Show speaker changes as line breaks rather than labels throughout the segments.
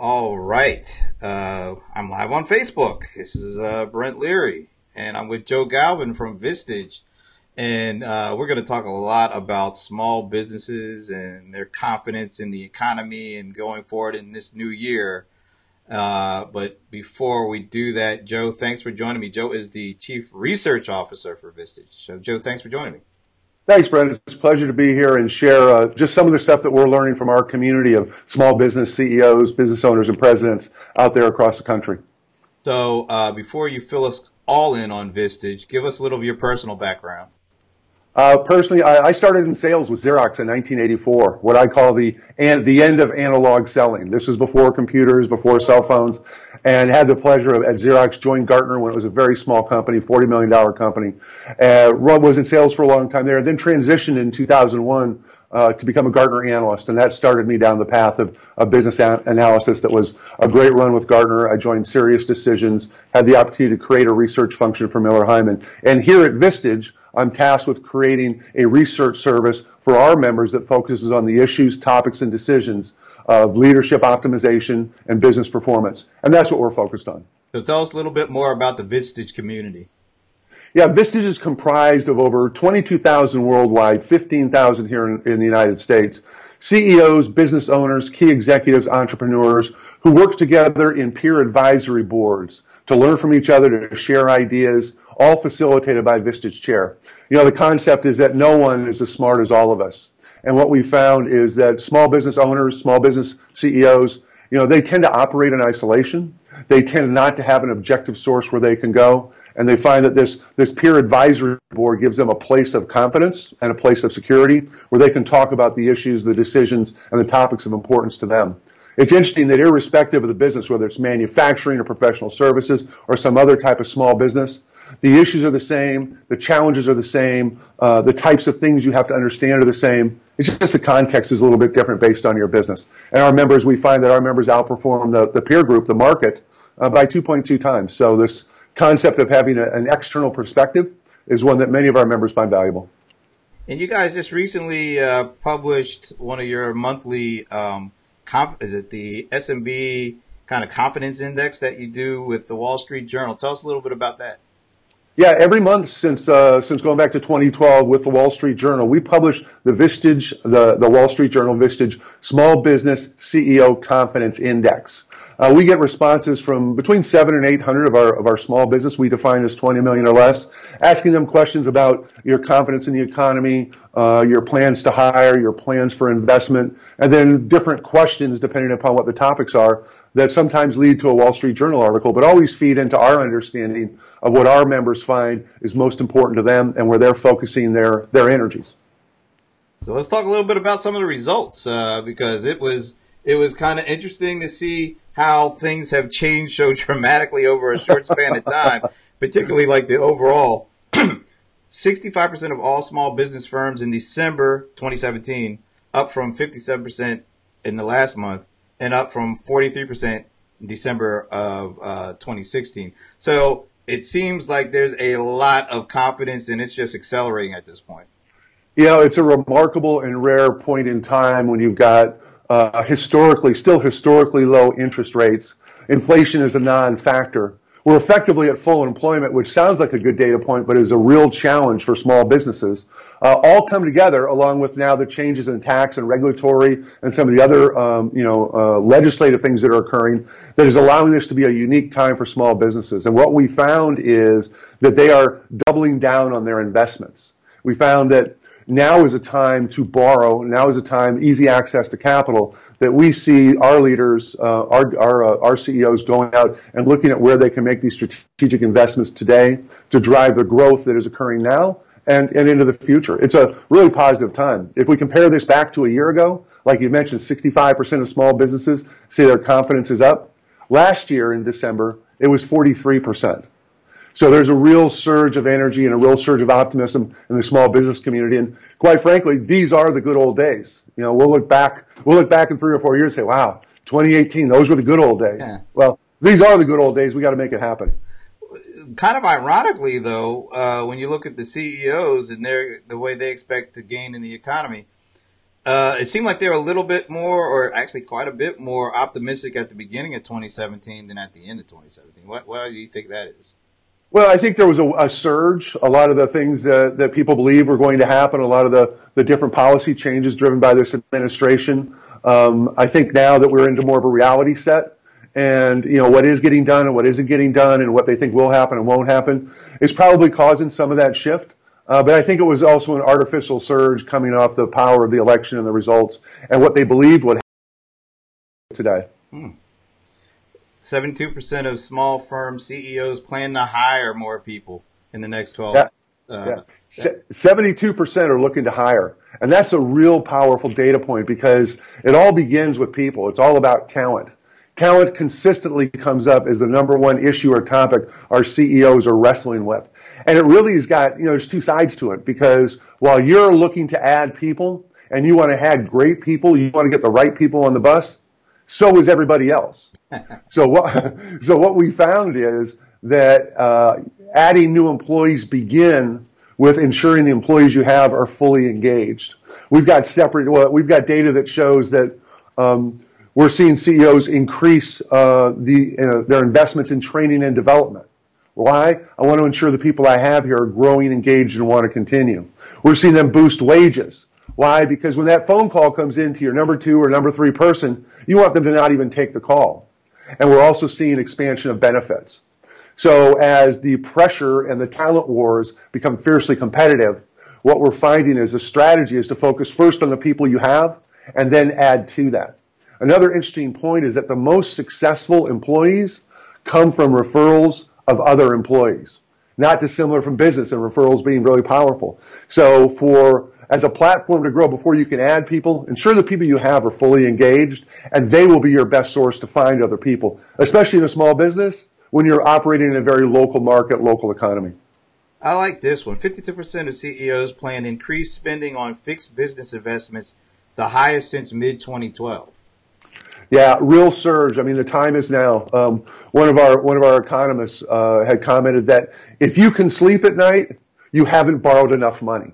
All right. Uh, I'm live on Facebook. This is uh, Brent Leary, and I'm with Joe Galvin from Vistage. And uh, we're going to talk a lot about small businesses and their confidence in the economy and going forward in this new year. Uh, but before we do that, Joe, thanks for joining me. Joe is the Chief Research Officer for Vistage. So, Joe, thanks for joining me.
Thanks, Brent. It's a pleasure to be here and share uh, just some of the stuff that we're learning from our community of small business CEOs, business owners, and presidents out there across the country.
So, uh, before you fill us all in on Vistage, give us a little of your personal background.
Uh, personally, I, I, started in sales with Xerox in 1984, what I call the and the end of analog selling. This was before computers, before cell phones, and had the pleasure of at Xerox joined Gartner when it was a very small company, $40 million company. Uh, was in sales for a long time there, and then transitioned in 2001 uh, to become a Gartner analyst, and that started me down the path of, of business a- analysis. That was a great run with Gartner. I joined SiriusDecisions, had the opportunity to create a research function for Miller Heiman, and here at Vistage, I'm tasked with creating a research service for our members that focuses on the issues, topics, and decisions of leadership optimization and business performance. And that's what we're focused on.
So tell us a little bit more about the Vistage community.
Yeah, Vistage is comprised of over 22,000 worldwide, 15,000 here in, in the United States. CEOs, business owners, key executives, entrepreneurs who work together in peer advisory boards to learn from each other, to share ideas, all facilitated by Vistage Chair. You know, the concept is that no one is as smart as all of us. And what we found is that small business owners, small business CEOs, you know, they tend to operate in isolation. They tend not to have an objective source where they can go. And they find that this, this peer advisory board gives them a place of confidence and a place of security where they can talk about the issues, the decisions, and the topics of importance to them. It's interesting that irrespective of the business, whether it's manufacturing or professional services or some other type of small business, the issues are the same, the challenges are the same, uh, the types of things you have to understand are the same. It's just the context is a little bit different based on your business. And our members, we find that our members outperform the, the peer group, the market, uh, by 2.2 times. So this concept of having a, an external perspective is one that many of our members find valuable.
And you guys just recently uh, published one of your monthly, um, conf- is it the SMB kind of confidence index that you do with the Wall Street Journal? Tell us a little bit about that.
Yeah, every month since uh, since going back to 2012 with the Wall Street Journal, we publish the Vistage, the, the Wall Street Journal Vistage Small Business CEO Confidence Index. Uh, we get responses from between seven and eight hundred of our of our small business we define as 20 million or less, asking them questions about your confidence in the economy, uh, your plans to hire, your plans for investment, and then different questions depending upon what the topics are that sometimes lead to a Wall Street Journal article, but always feed into our understanding of what our members find is most important to them and where they're focusing their, their energies.
So let's talk a little bit about some of the results, uh, because it was, it was kind of interesting to see how things have changed so dramatically over a short span of time, particularly like the overall 65% of all small business firms in December 2017, up from 57% in the last month and up from 43% in December of uh, 2016. So it seems like there's a lot of confidence and it's just accelerating at this point.
You know, it's a remarkable and rare point in time when you've got uh, historically, still historically low interest rates. Inflation is a non-factor. We're effectively at full employment, which sounds like a good data point, but is a real challenge for small businesses. Uh, all come together along with now the changes in tax and regulatory and some of the other, um, you know, uh, legislative things that are occurring that is allowing this to be a unique time for small businesses. And what we found is that they are doubling down on their investments. We found that now is a time to borrow. Now is a time, easy access to capital that we see our leaders, uh, our our, uh, our CEOs going out and looking at where they can make these strategic investments today to drive the growth that is occurring now and, and into the future. It's a really positive time. If we compare this back to a year ago, like you mentioned, 65% of small businesses say their confidence is up. Last year in December, it was 43%. So there's a real surge of energy and a real surge of optimism in the small business community. And quite frankly, these are the good old days. You know, we'll look back, we'll look back in three or four years and say, wow, 2018, those were the good old days. Yeah. Well, these are the good old days. We got to make it happen.
Kind of ironically, though, uh, when you look at the CEOs and their the way they expect to gain in the economy, uh, it seemed like they were a little bit more, or actually quite a bit more optimistic at the beginning of 2017 than at the end of 2017. What, what do you think that is?
Well, I think there was a, a, surge. A lot of the things that, that people believe were going to happen, a lot of the, the different policy changes driven by this administration. Um, I think now that we're into more of a reality set, and you know what is getting done and what isn't getting done, and what they think will happen and won't happen, is probably causing some of that shift. Uh, but I think it was also an artificial surge coming off the power of the election and the results and what they believed would happen today. Hmm.
72% of small firm CEOs plan to hire more people in the next 12 yeah.
Uh, yeah. 72% are looking to hire. And that's a real powerful data point because it all begins with people. It's all about talent. Talent consistently comes up as the number one issue or topic our CEOs are wrestling with. And it really has got, you know, there's two sides to it because while you're looking to add people and you want to add great people, you want to get the right people on the bus, so is everybody else. so what, so what we found is that, uh, adding new employees begin with ensuring the employees you have are fully engaged. We've got separate, well, we've got data that shows that, um, we're seeing CEOs increase uh, the, uh, their investments in training and development. Why? I want to ensure the people I have here are growing, engaged, and want to continue. We're seeing them boost wages. Why? Because when that phone call comes in to your number two or number three person, you want them to not even take the call. And we're also seeing expansion of benefits. So as the pressure and the talent wars become fiercely competitive, what we're finding is a strategy is to focus first on the people you have and then add to that. Another interesting point is that the most successful employees come from referrals of other employees. Not dissimilar from business and referrals being really powerful. So for as a platform to grow before you can add people, ensure the people you have are fully engaged and they will be your best source to find other people, especially in a small business when you're operating in a very local market, local economy.
I like this one. 52% of CEOs plan increased spending on fixed business investments, the highest since mid 2012.
Yeah, real surge. I mean, the time is now. Um, one of our one of our economists uh, had commented that if you can sleep at night, you haven't borrowed enough money,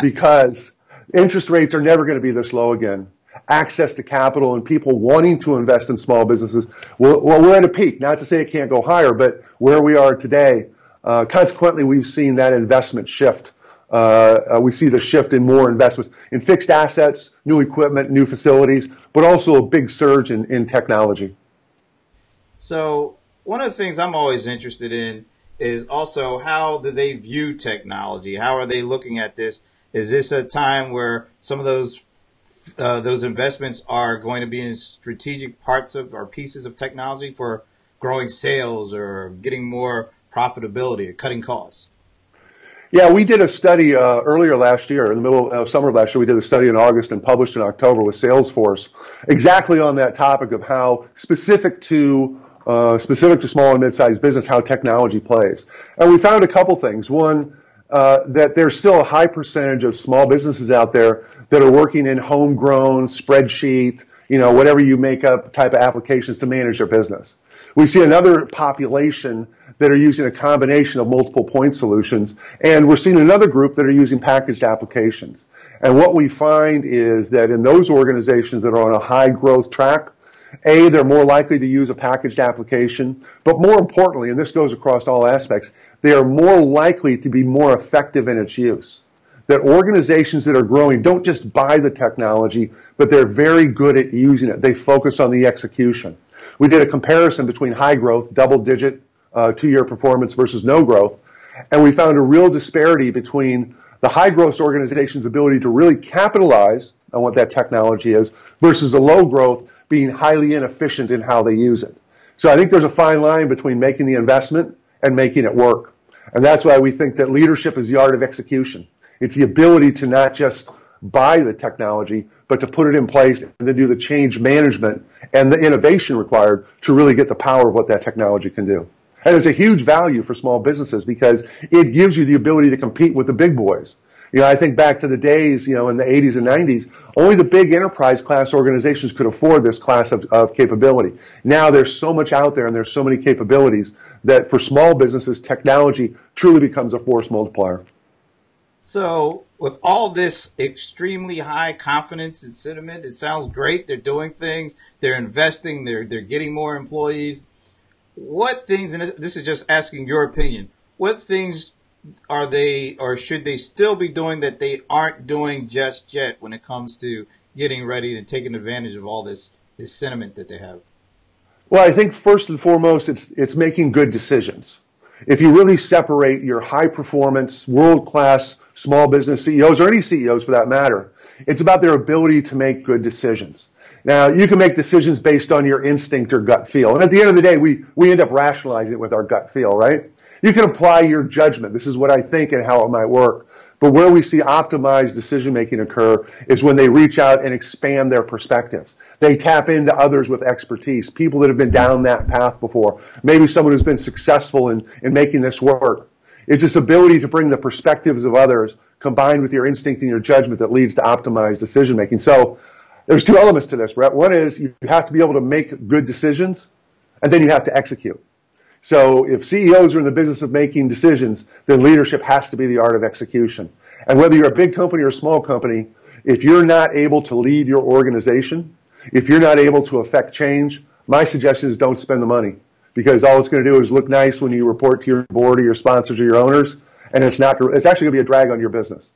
because interest rates are never going to be this low again. Access to capital and people wanting to invest in small businesses. Well, we're at a peak. Not to say it can't go higher, but where we are today, uh, consequently, we've seen that investment shift uh, uh, we see the shift in more investments in fixed assets, new equipment, new facilities, but also a big surge in, in technology.
So one of the things I'm always interested in is also how do they view technology? How are they looking at this? Is this a time where some of those uh, those investments are going to be in strategic parts of or pieces of technology for growing sales or getting more profitability or cutting costs?
Yeah, we did a study uh, earlier last year, in the middle of summer last year. We did a study in August and published in October with Salesforce, exactly on that topic of how specific to uh, specific to small and mid-sized business, how technology plays. And we found a couple things. One, uh, that there's still a high percentage of small businesses out there that are working in homegrown spreadsheet, you know, whatever you make up type of applications to manage their business. We see another population that are using a combination of multiple point solutions, and we're seeing another group that are using packaged applications. And what we find is that in those organizations that are on a high growth track, a, they're more likely to use a packaged application, but more importantly, and this goes across all aspects, they are more likely to be more effective in its use. That organizations that are growing don't just buy the technology, but they're very good at using it. They focus on the execution. We did a comparison between high growth, double digit, uh, two year performance versus no growth. And we found a real disparity between the high growth organization's ability to really capitalize on what that technology is versus the low growth being highly inefficient in how they use it. So I think there's a fine line between making the investment and making it work. And that's why we think that leadership is the art of execution. It's the ability to not just buy the technology, but to put it in place and then do the change management and the innovation required to really get the power of what that technology can do. And it's a huge value for small businesses because it gives you the ability to compete with the big boys. You know, I think back to the days, you know, in the 80s and 90s, only the big enterprise class organizations could afford this class of, of capability. Now there's so much out there and there's so many capabilities that for small businesses, technology truly becomes a force multiplier.
So, with all this extremely high confidence in sentiment, it sounds great. They're doing things, they're investing, they're they're getting more employees. What things, and this is just asking your opinion, what things are they or should they still be doing that they aren't doing just yet when it comes to getting ready and taking advantage of all this this sentiment that they have?
Well, I think first and foremost, it's it's making good decisions. If you really separate your high performance, world class small business CEOs or any CEOs for that matter. It's about their ability to make good decisions. Now, you can make decisions based on your instinct or gut feel. And at the end of the day, we, we end up rationalizing it with our gut feel, right? You can apply your judgment. This is what I think and how it might work. But where we see optimized decision making occur is when they reach out and expand their perspectives. They tap into others with expertise, people that have been down that path before, maybe someone who's been successful in, in making this work. It's this ability to bring the perspectives of others combined with your instinct and your judgment that leads to optimized decision making. So there's two elements to this, Brett. One is you have to be able to make good decisions and then you have to execute. So if CEOs are in the business of making decisions, then leadership has to be the art of execution. And whether you're a big company or a small company, if you're not able to lead your organization, if you're not able to affect change, my suggestion is don't spend the money because all it's going to do is look nice when you report to your board or your sponsors or your owners, and it's not. It's actually going to be a drag on your business.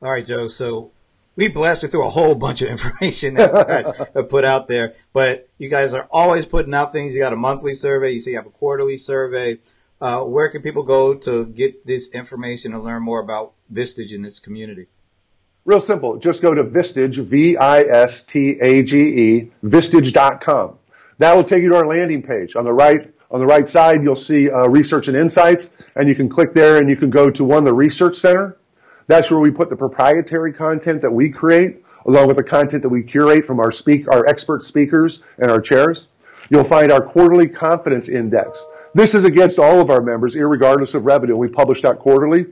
All right, Joe. So we blasted through a whole bunch of information that I put out there, but you guys are always putting out things. You got a monthly survey. You say you have a quarterly survey. Uh, where can people go to get this information and learn more about Vistage in this community?
Real simple. Just go to Vistage, V-I-S-T-A-G-E, Vistage.com. That will take you to our landing page. On the right, on the right side, you'll see uh, research and insights, and you can click there and you can go to one, the research center. That's where we put the proprietary content that we create, along with the content that we curate from our speak, our expert speakers and our chairs. You'll find our quarterly confidence index. This is against all of our members, regardless of revenue. We publish that quarterly,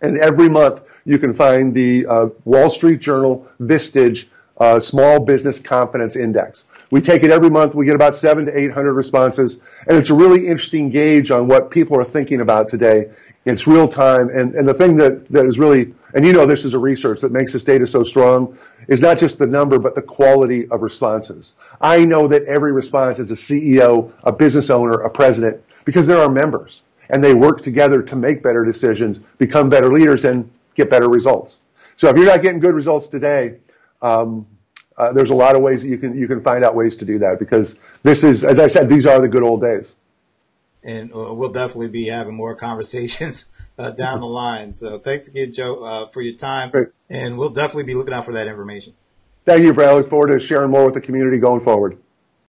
and every month you can find the uh, Wall Street Journal Vistage uh, Small Business Confidence Index. We take it every month. We get about seven to 800 responses. And it's a really interesting gauge on what people are thinking about today. It's real time. And, and the thing that, that is really, and you know this is a research that makes this data so strong, is not just the number, but the quality of responses. I know that every response is a CEO, a business owner, a president, because they're our members. And they work together to make better decisions, become better leaders, and get better results. So if you're not getting good results today, um, uh, there's a lot of ways that you can you can find out ways to do that because this is, as I said, these are the good old days.
And uh, we'll definitely be having more conversations uh, down the line. So thanks again, Joe, uh, for your time. Great. And we'll definitely be looking out for that information.
Thank you, Brad. I look forward to sharing more with the community going forward.